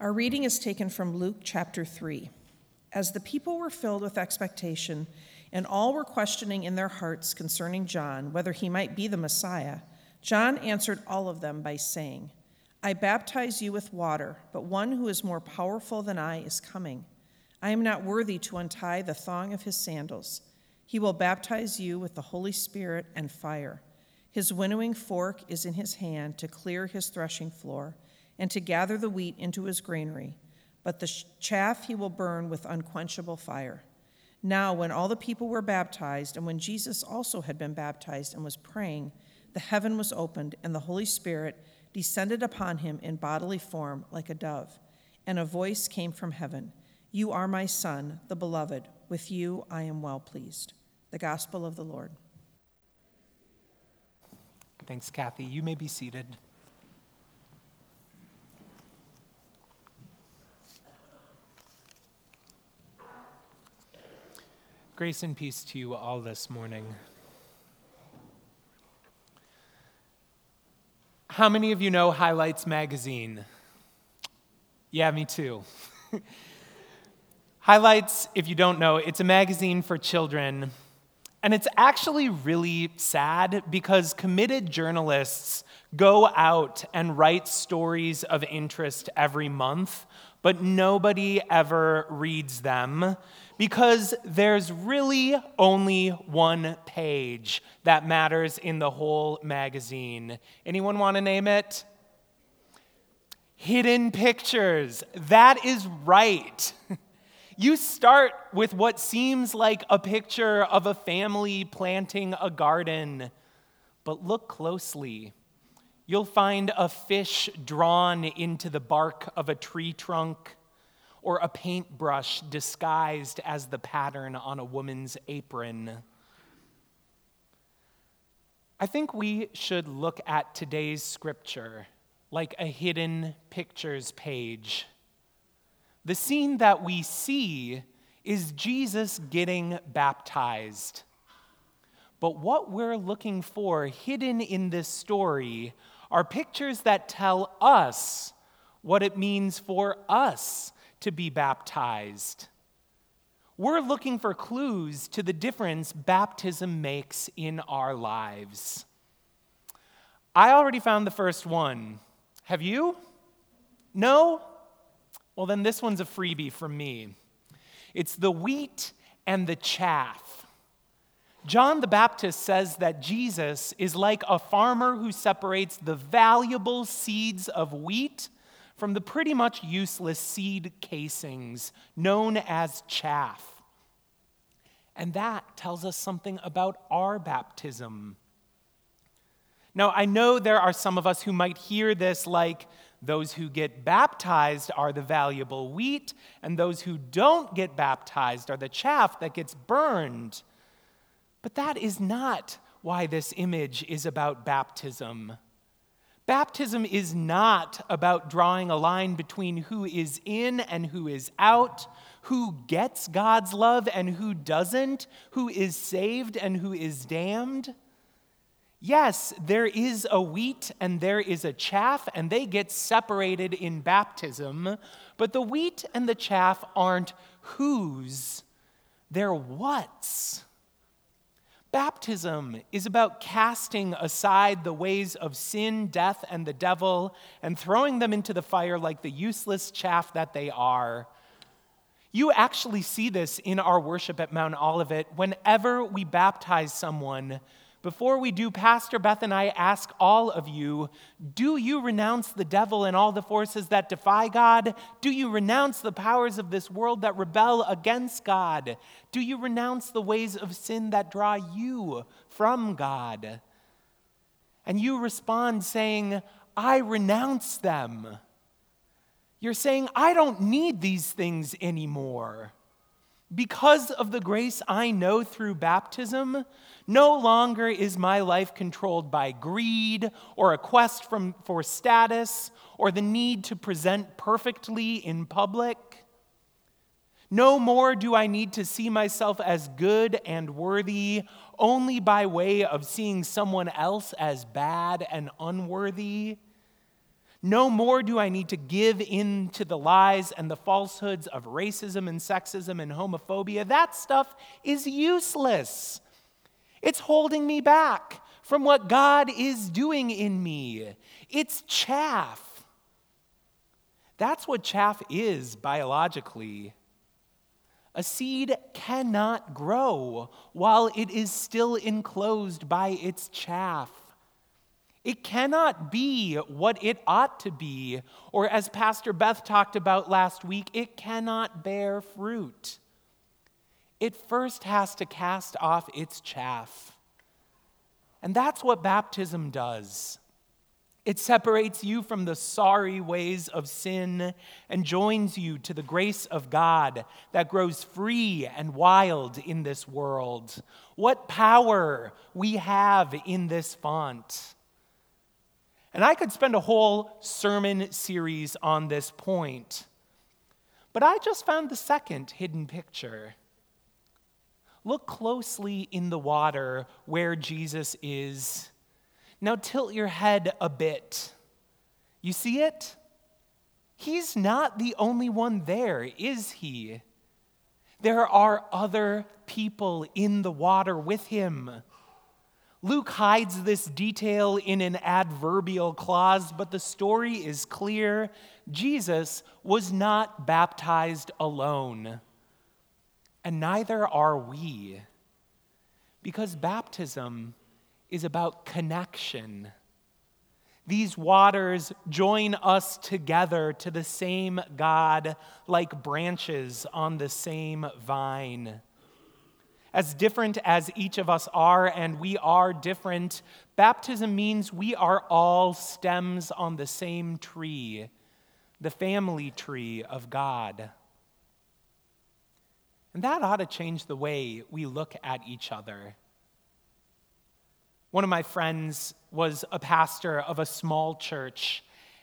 Our reading is taken from Luke chapter 3. As the people were filled with expectation, and all were questioning in their hearts concerning John whether he might be the Messiah, John answered all of them by saying, I baptize you with water, but one who is more powerful than I is coming. I am not worthy to untie the thong of his sandals. He will baptize you with the Holy Spirit and fire. His winnowing fork is in his hand to clear his threshing floor and to gather the wheat into his granary, but the chaff he will burn with unquenchable fire. Now, when all the people were baptized, and when Jesus also had been baptized and was praying, the heaven was opened, and the Holy Spirit descended upon him in bodily form like a dove. And a voice came from heaven You are my Son, the Beloved. With you I am well pleased. The Gospel of the Lord. Thanks, Kathy. You may be seated. Grace and peace to you all this morning. How many of you know Highlights Magazine? Yeah, me too. Highlights, if you don't know, it's a magazine for children. And it's actually really sad because committed journalists go out and write stories of interest every month, but nobody ever reads them because there's really only one page that matters in the whole magazine. Anyone want to name it? Hidden pictures. That is right. You start with what seems like a picture of a family planting a garden, but look closely. You'll find a fish drawn into the bark of a tree trunk or a paintbrush disguised as the pattern on a woman's apron. I think we should look at today's scripture like a hidden pictures page. The scene that we see is Jesus getting baptized. But what we're looking for hidden in this story are pictures that tell us what it means for us to be baptized. We're looking for clues to the difference baptism makes in our lives. I already found the first one. Have you? No? Well, then this one's a freebie from me. It's the wheat and the chaff. John the Baptist says that Jesus is like a farmer who separates the valuable seeds of wheat from the pretty much useless seed casings known as chaff. And that tells us something about our baptism. Now, I know there are some of us who might hear this like, those who get baptized are the valuable wheat, and those who don't get baptized are the chaff that gets burned. But that is not why this image is about baptism. Baptism is not about drawing a line between who is in and who is out, who gets God's love and who doesn't, who is saved and who is damned. Yes, there is a wheat and there is a chaff, and they get separated in baptism, but the wheat and the chaff aren't whose, they're what's. Baptism is about casting aside the ways of sin, death, and the devil and throwing them into the fire like the useless chaff that they are. You actually see this in our worship at Mount Olivet. Whenever we baptize someone, before we do, Pastor Beth and I ask all of you do you renounce the devil and all the forces that defy God? Do you renounce the powers of this world that rebel against God? Do you renounce the ways of sin that draw you from God? And you respond saying, I renounce them. You're saying, I don't need these things anymore. Because of the grace I know through baptism, no longer is my life controlled by greed or a quest from, for status or the need to present perfectly in public. No more do I need to see myself as good and worthy only by way of seeing someone else as bad and unworthy. No more do I need to give in to the lies and the falsehoods of racism and sexism and homophobia. That stuff is useless. It's holding me back from what God is doing in me. It's chaff. That's what chaff is biologically. A seed cannot grow while it is still enclosed by its chaff. It cannot be what it ought to be, or as Pastor Beth talked about last week, it cannot bear fruit. It first has to cast off its chaff. And that's what baptism does. It separates you from the sorry ways of sin and joins you to the grace of God that grows free and wild in this world. What power we have in this font. And I could spend a whole sermon series on this point, but I just found the second hidden picture. Look closely in the water where Jesus is now tilt your head a bit. You see it? He's not the only one there, is he? There are other people in the water with him. Luke hides this detail in an adverbial clause, but the story is clear. Jesus was not baptized alone, and neither are we, because baptism is about connection. These waters join us together to the same God like branches on the same vine. As different as each of us are, and we are different, baptism means we are all stems on the same tree, the family tree of God. And that ought to change the way we look at each other. One of my friends was a pastor of a small church,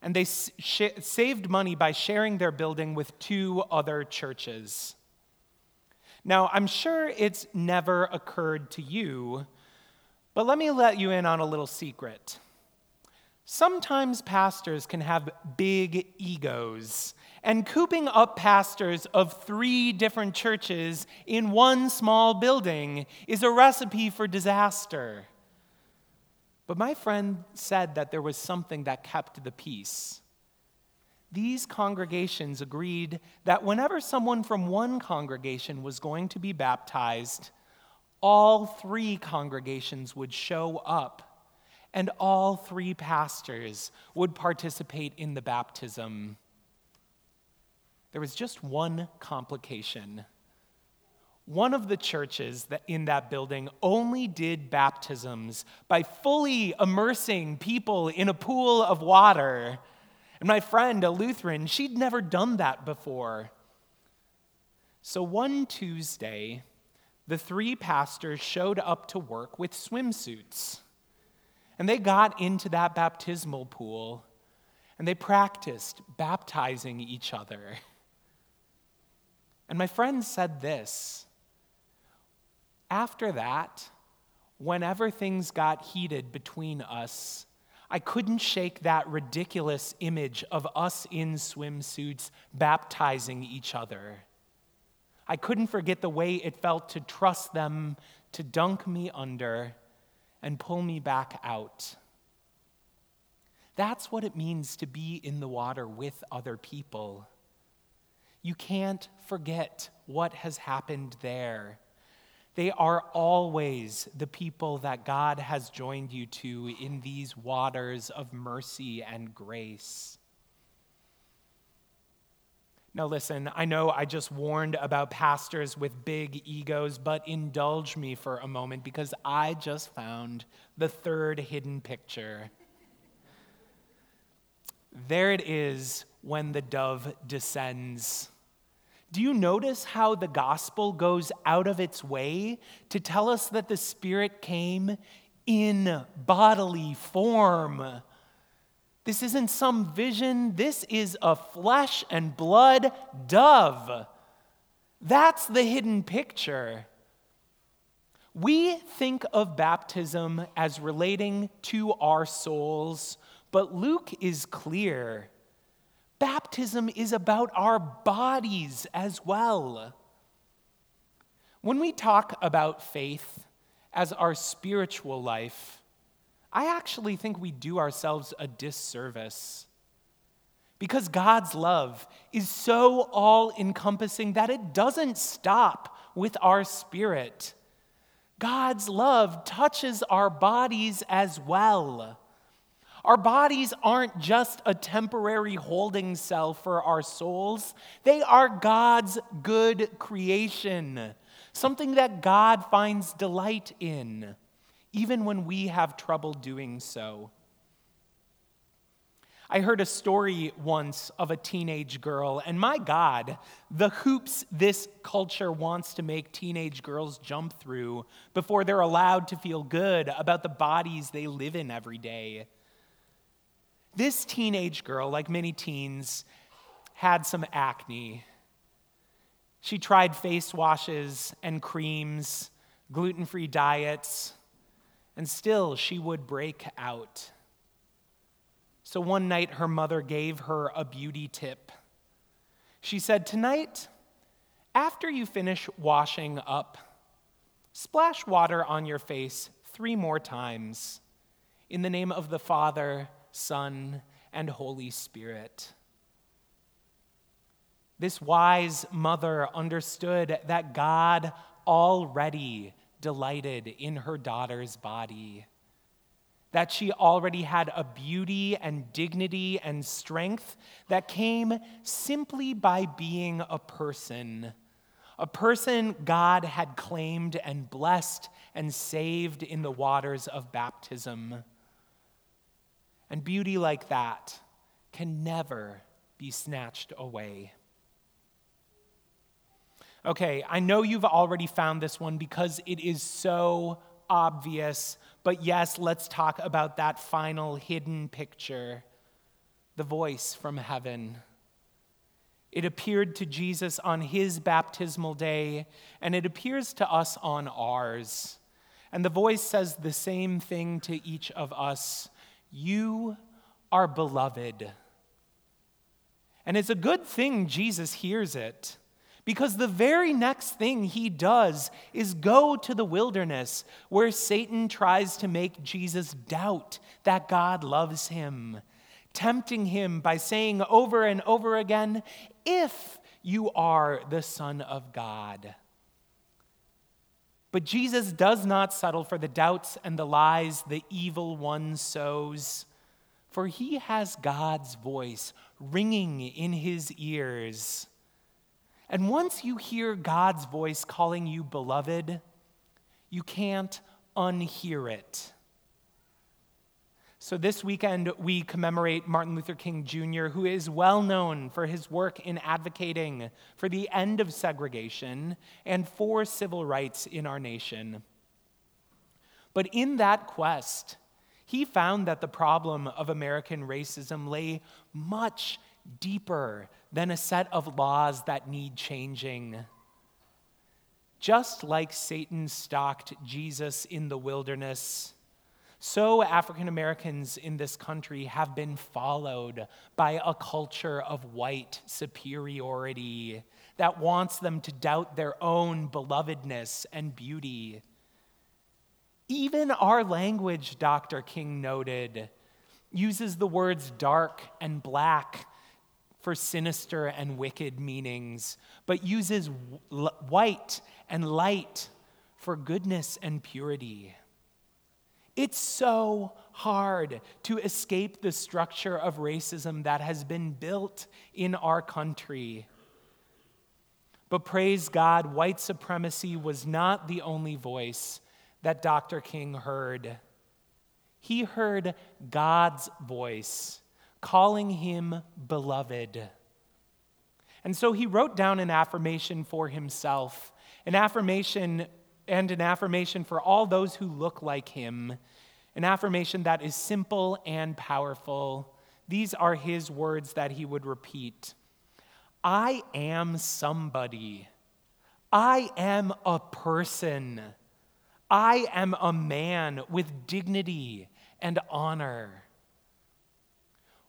and they sh- saved money by sharing their building with two other churches. Now, I'm sure it's never occurred to you, but let me let you in on a little secret. Sometimes pastors can have big egos, and cooping up pastors of three different churches in one small building is a recipe for disaster. But my friend said that there was something that kept the peace. These congregations agreed that whenever someone from one congregation was going to be baptized, all three congregations would show up and all three pastors would participate in the baptism. There was just one complication one of the churches that in that building only did baptisms by fully immersing people in a pool of water. And my friend, a Lutheran, she'd never done that before. So one Tuesday, the three pastors showed up to work with swimsuits. And they got into that baptismal pool and they practiced baptizing each other. And my friend said this after that, whenever things got heated between us, I couldn't shake that ridiculous image of us in swimsuits baptizing each other. I couldn't forget the way it felt to trust them to dunk me under and pull me back out. That's what it means to be in the water with other people. You can't forget what has happened there. They are always the people that God has joined you to in these waters of mercy and grace. Now, listen, I know I just warned about pastors with big egos, but indulge me for a moment because I just found the third hidden picture. There it is when the dove descends. Do you notice how the gospel goes out of its way to tell us that the Spirit came in bodily form? This isn't some vision, this is a flesh and blood dove. That's the hidden picture. We think of baptism as relating to our souls But Luke is clear. Baptism is about our bodies as well. When we talk about faith as our spiritual life, I actually think we do ourselves a disservice. Because God's love is so all encompassing that it doesn't stop with our spirit. God's love touches our bodies as well. Our bodies aren't just a temporary holding cell for our souls, they are God's good creation, something that God finds delight in, even when we have trouble doing so. I heard a story once of a teenage girl, and my God, the hoops this culture wants to make teenage girls jump through before they're allowed to feel good about the bodies they live in every day. This teenage girl, like many teens, had some acne. She tried face washes and creams, gluten free diets, and still she would break out. So one night, her mother gave her a beauty tip. She said, Tonight, after you finish washing up, splash water on your face three more times in the name of the Father, Son, and Holy Spirit. This wise mother understood that God already delighted in her daughter's body that she already had a beauty and dignity and strength that came simply by being a person. A person God had claimed and blessed and saved in the waters of baptism. And beauty like that can never be snatched away. Okay, I know you've already found this one because it is so obvious, but yes, let's talk about that final hidden picture the voice from heaven. It appeared to Jesus on his baptismal day, and it appears to us on ours. And the voice says the same thing to each of us You are beloved. And it's a good thing Jesus hears it. Because the very next thing he does is go to the wilderness where Satan tries to make Jesus doubt that God loves him, tempting him by saying over and over again, If you are the Son of God. But Jesus does not settle for the doubts and the lies the evil one sows, for he has God's voice ringing in his ears and once you hear God's voice calling you beloved, you can't unhear it. So, this weekend, we commemorate Martin Luther King Jr., who is well known for his work in advocating for the end of segregation and for civil rights in our nation. But in that quest, he found that the problem of American racism lay much deeper than a set of laws that need changing. Just like Satan stalked Jesus in the wilderness, so African Americans in this country have been followed by a culture of white superiority that wants them to doubt their own belovedness and beauty. Even our language, Dr. King noted, uses the words dark and black for sinister and wicked meanings, but uses white and light for goodness and purity. It's so hard to escape the structure of racism that has been built in our country. But praise God, white supremacy was not the only voice that Dr. King heard. He heard God's voice calling him beloved. And so he wrote down an affirmation for himself, an affirmation and an affirmation for all those who look like him, an affirmation that is simple and powerful. These are his words that he would repeat I am somebody. I am a person. I am a man with dignity and honor.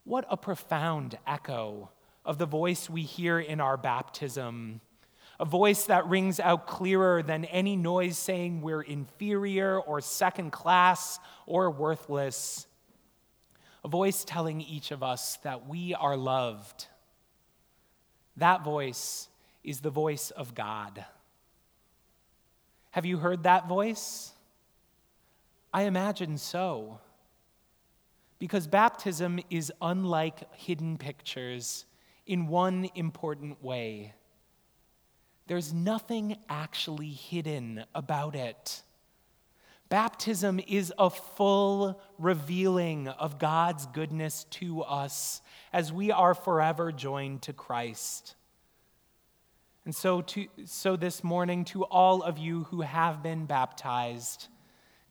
What a profound echo of the voice we hear in our baptism. A voice that rings out clearer than any noise saying we're inferior or second class or worthless. A voice telling each of us that we are loved. That voice is the voice of God. Have you heard that voice? I imagine so. Because baptism is unlike hidden pictures in one important way. There's nothing actually hidden about it. Baptism is a full revealing of God's goodness to us as we are forever joined to Christ. And so, to, so this morning, to all of you who have been baptized,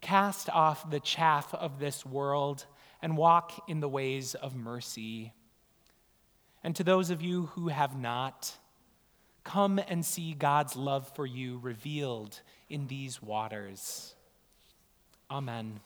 cast off the chaff of this world and walk in the ways of mercy. And to those of you who have not, come and see God's love for you revealed in these waters. Amen.